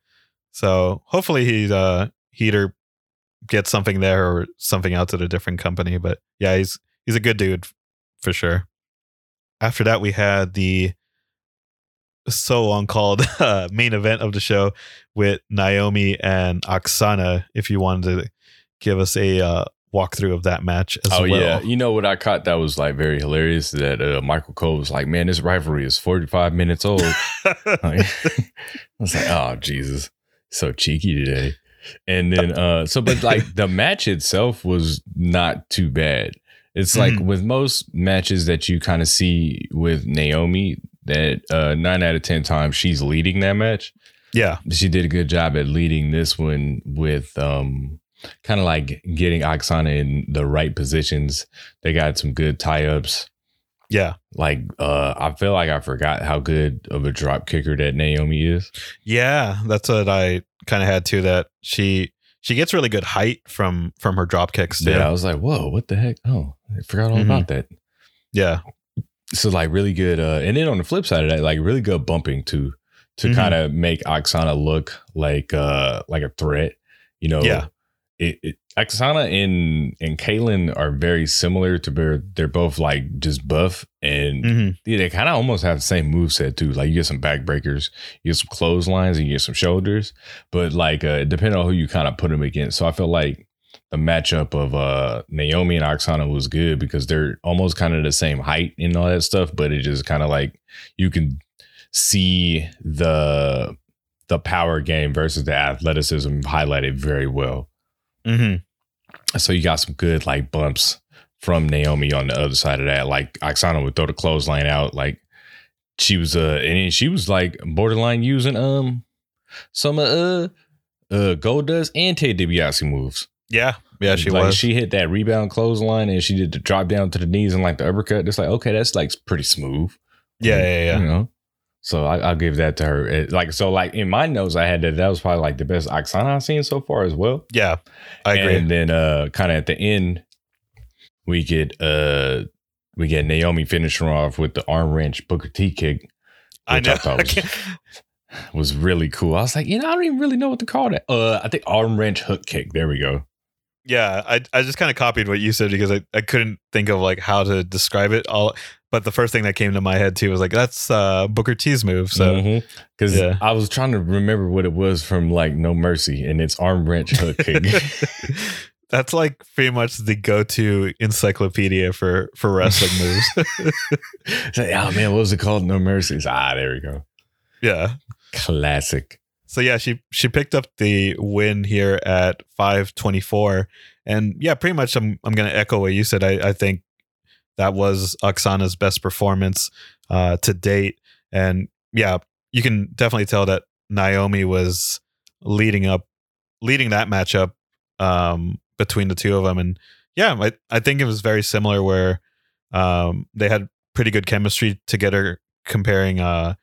So hopefully he uh he either gets something there or something else at a different company. But yeah, he's he's a good dude for sure. After that, we had the so long called *laughs* uh, main event of the show with Naomi and Oksana. If you wanted to give us a uh, walkthrough of that match as
oh
well.
yeah, you know what I caught that was like very hilarious. That uh, Michael Cole was like, "Man, this rivalry is forty five minutes old." *laughs* Like, *laughs* I was like, "Oh Jesus, so cheeky today." And then, *laughs* uh, so but like the match itself was not too bad. It's like
Mhm.
with most matches that you kind of see with Naomi, that uh, nine out of ten times she's leading that match.
Yeah.
She did a good job at leading this one with um kind of like getting Oksana in the right positions. They got some good tie ups.
Yeah.
Like uh I feel like I forgot how good of a drop kicker that Naomi is.
Yeah, that's what I kind of had too. That she she gets really good height from from her drop kicks too.
Yeah, I was like, whoa, what the heck? Oh, I forgot all
Mhm.
about that.
Yeah,
So like really good uh and then on the flip side of that, like really good bumping too to
Mhm.
kind of make Oksana look like uh like a threat. You know,
Yeah.
It, it Oksana and and Kaitlyn are very similar to where they're both like just buff and
Mhm.
yeah, they kind of almost have the same move set too. Like you get some backbreakers, you get some clotheslines, and you get some shoulders. But like uh depending on who you kind of put them against. So I feel like the matchup of uh Naomi and Oksana was good because they're almost kind of the same height and all that stuff, but it just kind of like you can see the the power game versus the athleticism highlighted very well.
Hmm
So you got some good like bumps from Naomi on the other side of that. Like Oksana would throw the clothesline out, like she was uh and she was like borderline using um some of uh uh Goldust and Ted DiBiase moves.
yeah, yeah. She
like
was.
she hit that rebound clothesline and she did the drop down to the knees and like the uppercut. It's like okay, that's like pretty smooth.
yeah, yeah, yeah.
You know. So I, I'll give that to her. It- like so, like in my notes, I had that that was probably like the best Oksana I've seen so far as well.
Yeah, I agree.
And then uh kind of at the end, we get uh we get Naomi finishing her off with the arm wrench Booker T kick.
I know.
thought was, *laughs* was really cool. I was like, you know, I don't even really know what to call that. Uh I think arm wrench hook kick. There we go.
Yeah, I I just kind of copied what you said because I, I couldn't think of like how to describe it all. But the first thing that came to my head too was like that's uh, Booker T's move. So
because
Yeah.
I was trying to remember what it was from like No Mercy and it's arm wrench hook kick. *laughs* *laughs*
that's like pretty much the go-to encyclopedia for for wrestling moves. *laughs*
It's like, oh man, what was it called? No Mercies. Ah, there we go.
yeah.
Classic.
So yeah, she she picked up the win here at 524. And yeah, pretty much I'm I'm gonna echo what you said. I, I think that was Oksana's best performance uh to date. And yeah, you can definitely tell that Naomi was leading up leading that matchup um between the two of them. And yeah, I, I think it was very similar where um they had pretty good chemistry together comparing uh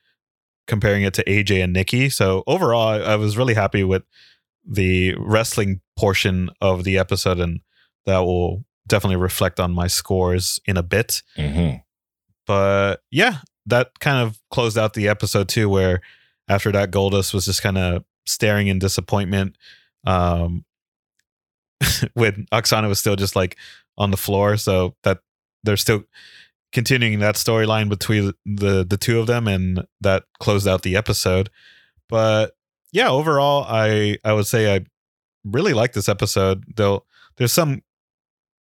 comparing it to AJ and Nikki. So overall, I, I was really happy with the wrestling portion of the episode, and that will definitely reflect on my scores in a bit.
Mm-hmm.
But yeah, that kind of closed out the episode too, where after that, Goldust was just kind of staring in disappointment. Um, *laughs* when Oksana was still just like on the floor, so that they're still continuing that storyline between the the two of them, and that closed out the episode. But yeah, overall, I I would say I really like this episode. Though there's some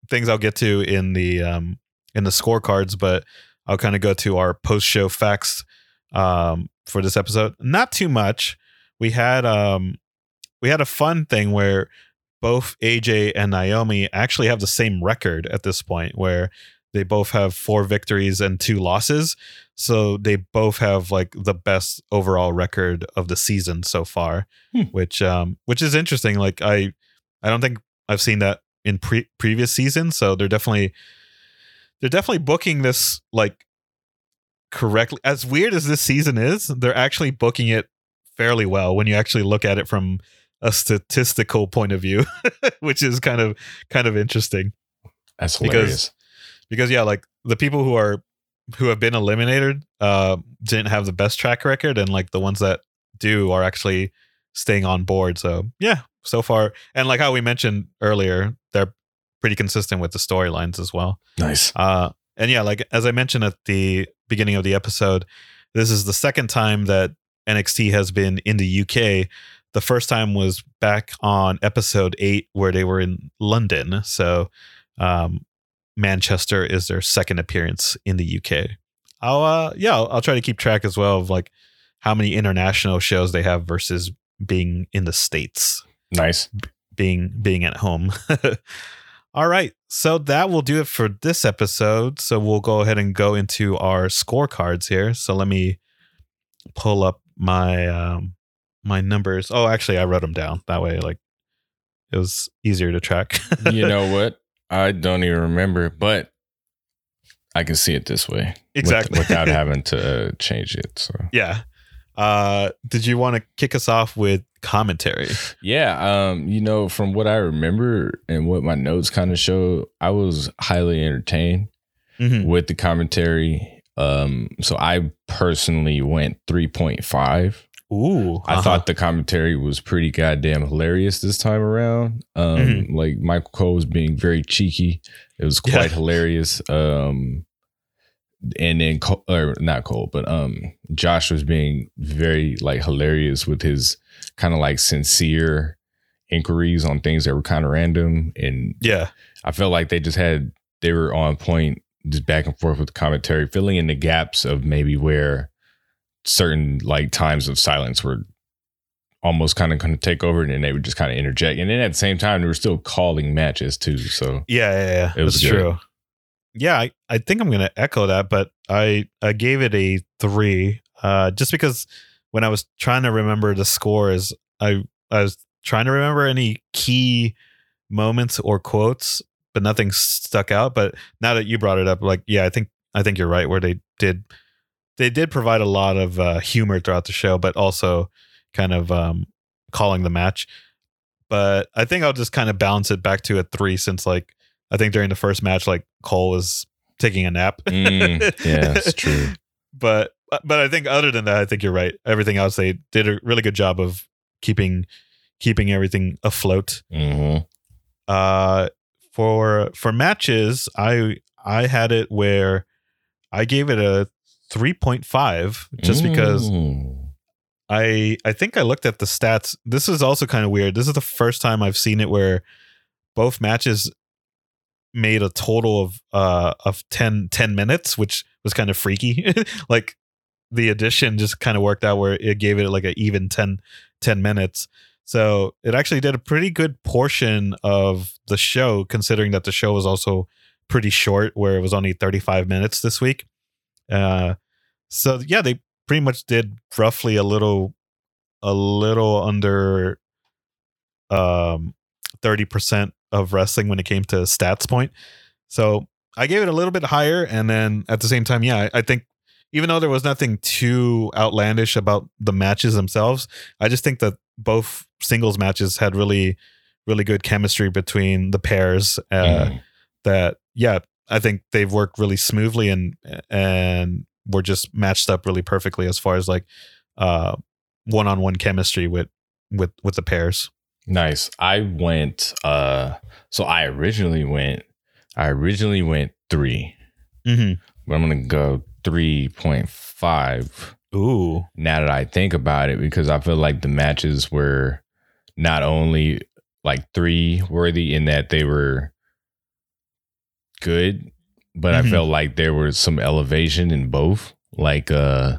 things I'll get to in the um in the scorecards, but I'll kind of go to our post show facts um for this episode. Not too much. We had um we had a fun thing where both AJ and Naomi actually have the same record at this point where they both have four victories and two losses. So they both have like the best overall record of the season so far,
Hmm.
which um which is interesting. Like I I don't think I've seen that in pre- previous seasons, so they're definitely they're definitely booking this like correctly. As weird as this season is, they're actually booking it fairly well when you actually look at it from a statistical point of view, *laughs* which is kind of kind of interesting
That's hilarious.
because because yeah, like the people who are who have been eliminated uh didn't have the best track record and like the ones that do are actually staying on board. So yeah, so far and like how we mentioned earlier, they're pretty consistent with the storylines as well.
nice.
Uh, and yeah, like as I mentioned at the beginning of the episode, this is the second time that NXT has been in the UK. The first time was back on episode eight, where they were in London. So, um, Manchester is their second appearance in the UK. I'll, uh, yeah, I'll, I'll try to keep track as well of like how many international shows they have versus being in the states
Nice.
being being at home. *laughs* All right. So that will do it for this episode. So we'll go ahead and go into our scorecards here. So let me pull up my um my numbers. Oh, actually I wrote them down. That way like it was easier to track.
you *laughs* know what? I don't even remember, but I can see it this way with-
Exactly.
without *laughs* having to uh, change it. So
Yeah. Uh, did you want to kick us off with commentary?
yeah, um, you know, from what I remember and what my notes kind of show, I was highly entertained
Mhm.
with the commentary. Um, so I personally went three point five.
Ooh,
I
uh-huh.
thought the commentary was pretty goddamn hilarious this time around. Um,
Mhm.
like Michael Cole was being very cheeky. It was quite
Yeah.
hilarious. Um, and then Cole, or not Cole, but um, Josh was being very like hilarious with his kind of like sincere inquiries on things that were kind of random. And
yeah,
I felt like they just had they were on point, just back and forth with the commentary, filling in the gaps of maybe where certain like times of silence were almost kind of kind of take over, and then they would just kind of interject. And then at the same time, they were still calling matches too. So
Yeah, yeah, yeah.
It was
That's true. Yeah, I, I think I'm gonna echo that, but I I gave it a three. Uh just because when I was trying to remember the scores, I I was trying to remember any key moments or quotes, but nothing stuck out. But now that you brought it up, like, yeah, I think I think you're right, where they did they did provide a lot of uh, humor throughout the show, but also kind of um calling the match. But I think I'll just kind of balance it back to a three since like I think during the first match, like Cole was taking a nap.
Mm, yeah, it's *laughs* true.
But but I think other than that, I think you're right. Everything else, they did a really good job of keeping keeping everything afloat.
Mhm.
Uh, for for matches, I I had it where I gave it a three point five just because
Mm.
I I think I looked at the stats. This is also kind of weird. This is the first time I've seen it where both matches made a total of uh of 10, 10 minutes, which was kind of freaky. *laughs* like the addition just kind of worked out where it gave it like an even 10, 10 minutes. So it actually did a pretty good portion of the show, considering that the show was also pretty short, where it was only 35 minutes this week. Uh so yeah, they pretty much did roughly a little a little under um 30% of wrestling when it came to stats point. So I gave it a little bit higher and then at the same time, yeah, I, I think even though there was nothing too outlandish about the matches themselves, I just think that both singles matches had really really good chemistry between the pairs uh
Mm.
that yeah, I think they've worked really smoothly and and were just matched up really perfectly as far as like uh one-on-one chemistry with with with the pairs.
Nice. I went uh so I originally went I originally went 3.
Mm-hmm.
But I'm going to go 3.5
Ooh.
now that I think about it because I feel like the matches were not only like 3 worthy in that they were good, but
Mhm.
I felt like there was some elevation in both. Like uh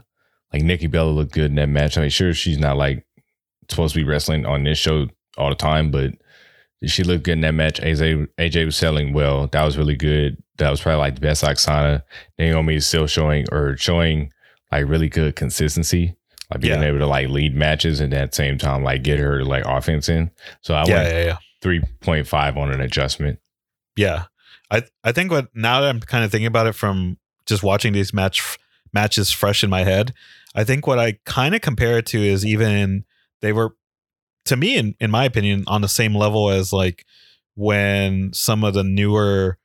like Nikki Bella looked good in that match. I mean, sure she's not like supposed to be wrestling on this show all the time, but she looked good in that match. AJ AJ was selling well. That was really good. That was probably like the best Oksana. Naomi is still showing or showing like really good consistency. Like being
Yeah.
able to like lead matches and at the same time like get her like offense in. So I
Yeah,
went
yeah, yeah.
three point five on an adjustment.
Yeah. I I think what now that I'm kind of thinking about it from just watching these match matches fresh in my head, I think what I kind of compare it to is even they were to me in in my opinion on the same level as like when some of the newer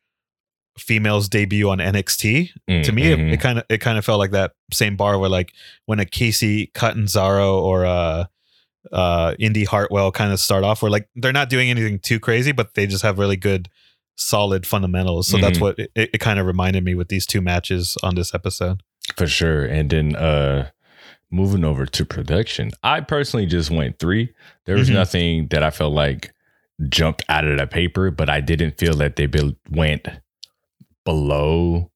females debut on NXT. to me it, kind of it kind of felt like that same bar where like when a Kacy Catanzaro or a uh Indi Hartwell kind of start off where like they're not doing anything too crazy but they just have really good solid fundamentals so that's
Mhm.
what it, it kind of reminded me with these two matches on this episode
For sure. And then uh moving over to production, I personally just went three. There was
Mhm.
nothing that I felt like jumped out of the paper, but I didn't feel that they be- went below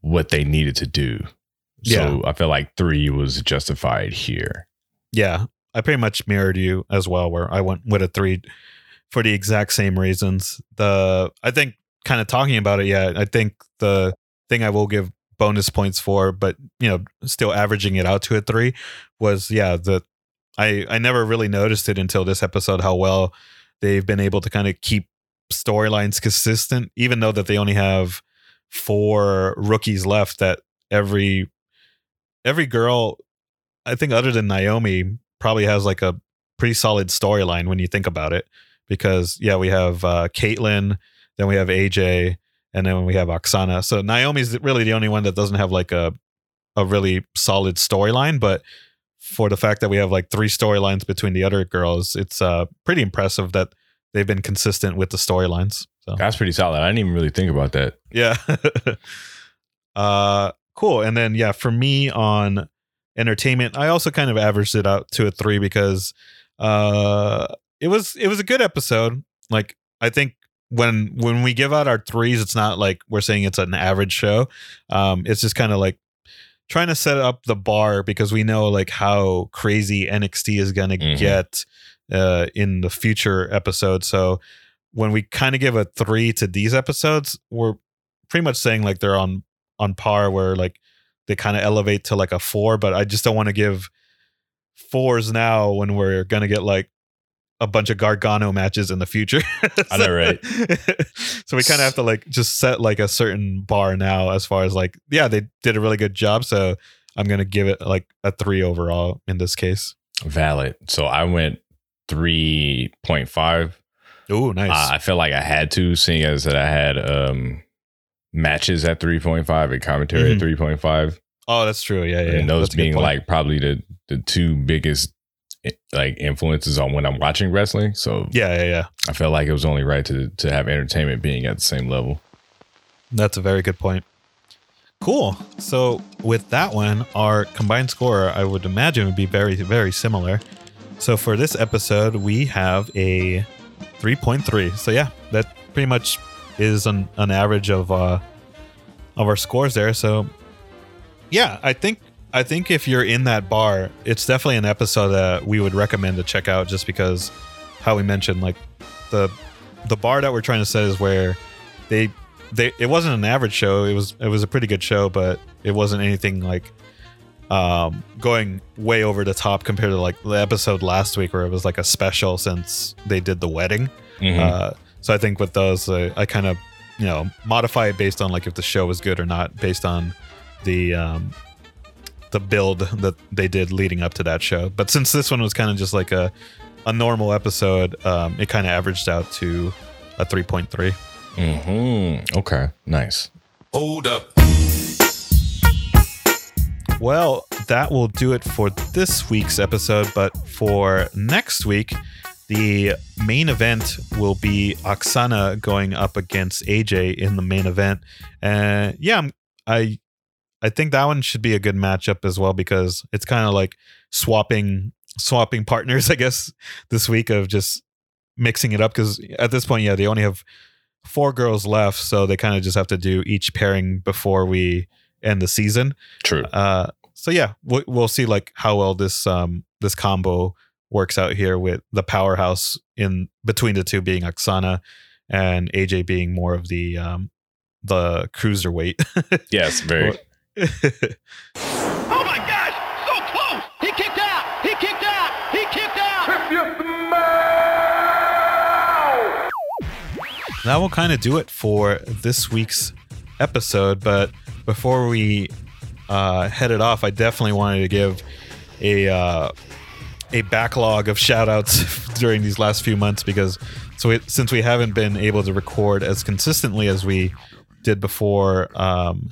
what they needed to do. So I felt like three was justified here.
yeah I pretty much mirrored you as well where I went with a 3 for the exact same reasons the I think kind of talking about it yeah I think the thing I will give bonus points for but you know still averaging it out to a 3 was yeah the I I never really noticed it until this episode how well they've been able to kind of keep storylines consistent even though that they only have four rookies left that every every girl I think other than Naomi probably has like a pretty solid storyline when you think about it. Because yeah, we have uh Kaitlyn, then we have AJ, and then we have Oksana. So Naomi's really the only one that doesn't have like a a really solid storyline, but for the fact that we have like three storylines between the other girls, it's uh pretty impressive that they've been consistent with the storylines. So
That's pretty solid. I didn't even really think about that.
yeah. *laughs* uh cool. And then yeah, for me on entertainment, I also kind of averaged it out to a 3 because uh it was it was a good episode. Like I think when when we give out our threes, it's not like we're saying it's an average show. Um it's just kind of like trying to set up the bar because we know like how crazy NXT is going to
Mhm.
get uh in the future episodes. So when we kind of give a 3 to these episodes, we're pretty much saying like they're on on par where like they kind of elevate to like a 4, but I just don't want to give fours now when we're going to get like a bunch of Gargano matches in the future. *laughs*
I know, right? *laughs*
so we kind of have to like just set like a certain bar now as far as like yeah they did a really good job so i'm gonna give it like a three overall in this case
Valid. So I went 3.5.
oh nice
Uh, I feel like I had to, seeing as that I had um matches at 3.5 and commentary at 3.5.
oh that's true yeah yeah,
and those
That's a good
being like probably the the two biggest like influences on when I'm watching wrestling. So
yeah yeah yeah
I felt like it was only right to to have entertainment being at the same level.
That's a very good point. Cool. So with that one, our combined score, I would imagine, would be very, very similar. So for this episode, we have a 3.3. So yeah, that pretty much is an, an average of uh of our scores there. So yeah, I think I think if you're in that bar, it's definitely an episode that we would recommend to check out just because how we mentioned like the the bar that we're trying to set is where they they it wasn't an average show. It was it was a pretty good show, but it wasn't anything like um going way over the top compared to like the episode last week where it was like a special since they did the wedding.
Mhm.
Uh, so I think with those, uh, I kind of you know modify it based on like if the show was good or not, based on the um the build that they did leading up to that show. But since this one was kind of just like a a normal episode, um, it kind of averaged out to a three point three.
Mm-hmm. Okay. Nice.
Hold up.
Well, that will do it for this week's episode. But for next week, the main event will be Oksana going up against AJ in the main event. And yeah, I'm- I I think that one should be a good matchup as well because it's kind of like swapping swapping partners, *laughs* I guess, this week of just mixing it up. Because at this point, yeah, they only have four girls left, so they kind of just have to do each pairing before we end the season.
True.
Uh, so yeah, we'll, we'll see like how well this um this combo works out here with the powerhouse in between the two being Oksana and AJ being more of the um the cruiserweight. *laughs*
Yes, very. *laughs*
Oh my gosh! So close! He kicked out! He kicked out! He kicked out!
that will kind of do it for this week's episode. But before we uh, head it off, I definitely wanted to give a uh, a backlog of shout outs *laughs* during these last few months because so we, since we haven't been able to record as consistently as we did before um,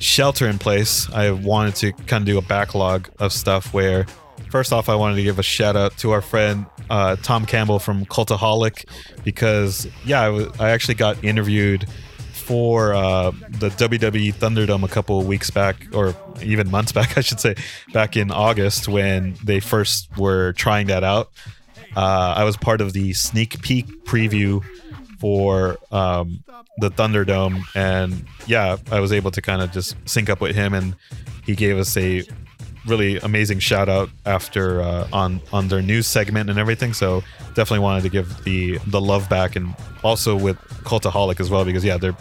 shelter in place, I wanted to kind of do a backlog of stuff where first off, I wanted to give a shout out to our friend uh, Tom Campbell from Cultaholic because yeah, I actually got interviewed for uh, the WWE Thunderdome a couple of weeks back, or even months *laughs* back, I should say, back in August when they first were trying that out. Uh, I was part of the sneak peek preview for um, the Thunderdome, and yeah, I was able to kind of just sync up with him, and he gave us a really amazing shout out after uh, on on their news segment and everything. So definitely wanted to give the the love back, and also with Cultaholic as well because yeah, they're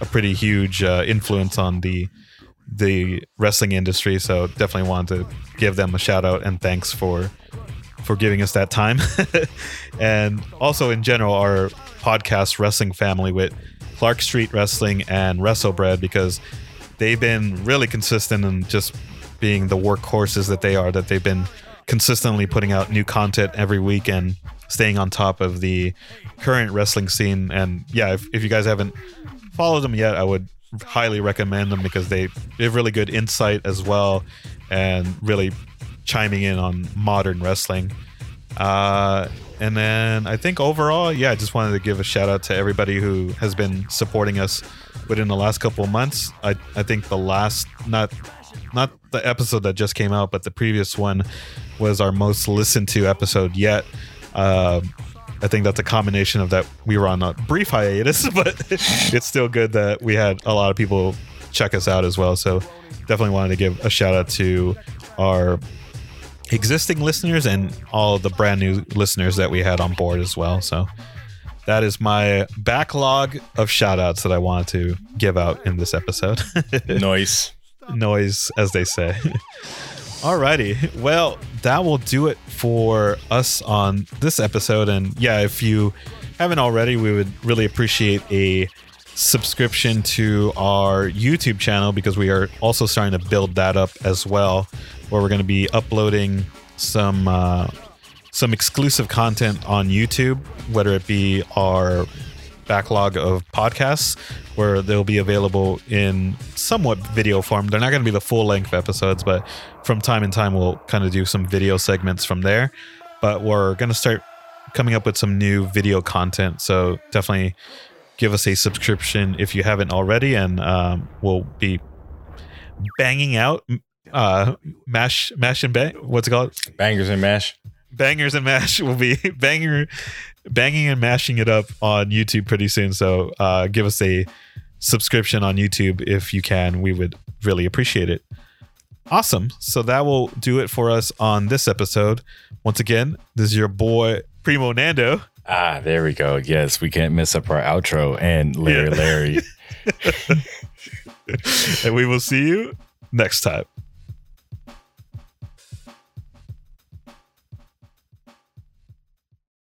a pretty huge uh, influence on the the wrestling industry. So definitely wanted to give them a shout out and thanks for for giving us that time, *laughs* and also in general our podcast wrestling family with Clark Street Wrestling and WrestleBread because they've been really consistent in just being the workhorses that they are. That they've been consistently putting out new content every week and staying on top of the current wrestling scene. And yeah, if, if you guys haven't followed them yet, I would highly recommend them because they, they have really good insight as well and really chiming in on modern wrestling. Uh, and then I think overall, yeah, I just wanted to give a shout out to everybody who has been supporting us within the last couple of months. I, I think the last not not the episode that just came out, but the previous one was our most listened to episode yet. Uh, I think that's a combination of that we were on a brief hiatus, *laughs* but it's still good that we had a lot of people check us out as well. So definitely wanted to give a shout out to our existing listeners and all the brand new listeners that we had on board as well. So that is my backlog of shout outs that I wanted to give out in this episode. *laughs*
Noise.
Noise, as they say. *laughs* Alrighty. Well, that will do it for us on this episode. And yeah, if you haven't already, we would really appreciate a subscription to our YouTube channel because we are also starting to build that up as well, where we're going to be uploading some uh, some exclusive content on YouTube, whether it be our backlog of podcasts where they'll be available in somewhat video form. They're not going to be the full length episodes, but from time to time we'll kind of do some video segments from there. But we're going to start coming up with some new video content. So definitely give us a subscription if you haven't already, and um, we'll be banging out uh mash mash and bang what's it called?
Bangers and mash.
Bangers and mash *laughs* will be banger banging and mashing it up on youtube pretty soon so uh give us a subscription on youtube if you can. We would really appreciate it. Awesome. So that will do it for us on this episode. Once again this is your boy primo nando
ah there we go. Yes we can't mess up our outro. And larry yeah. larry. *laughs*
And we will see you next time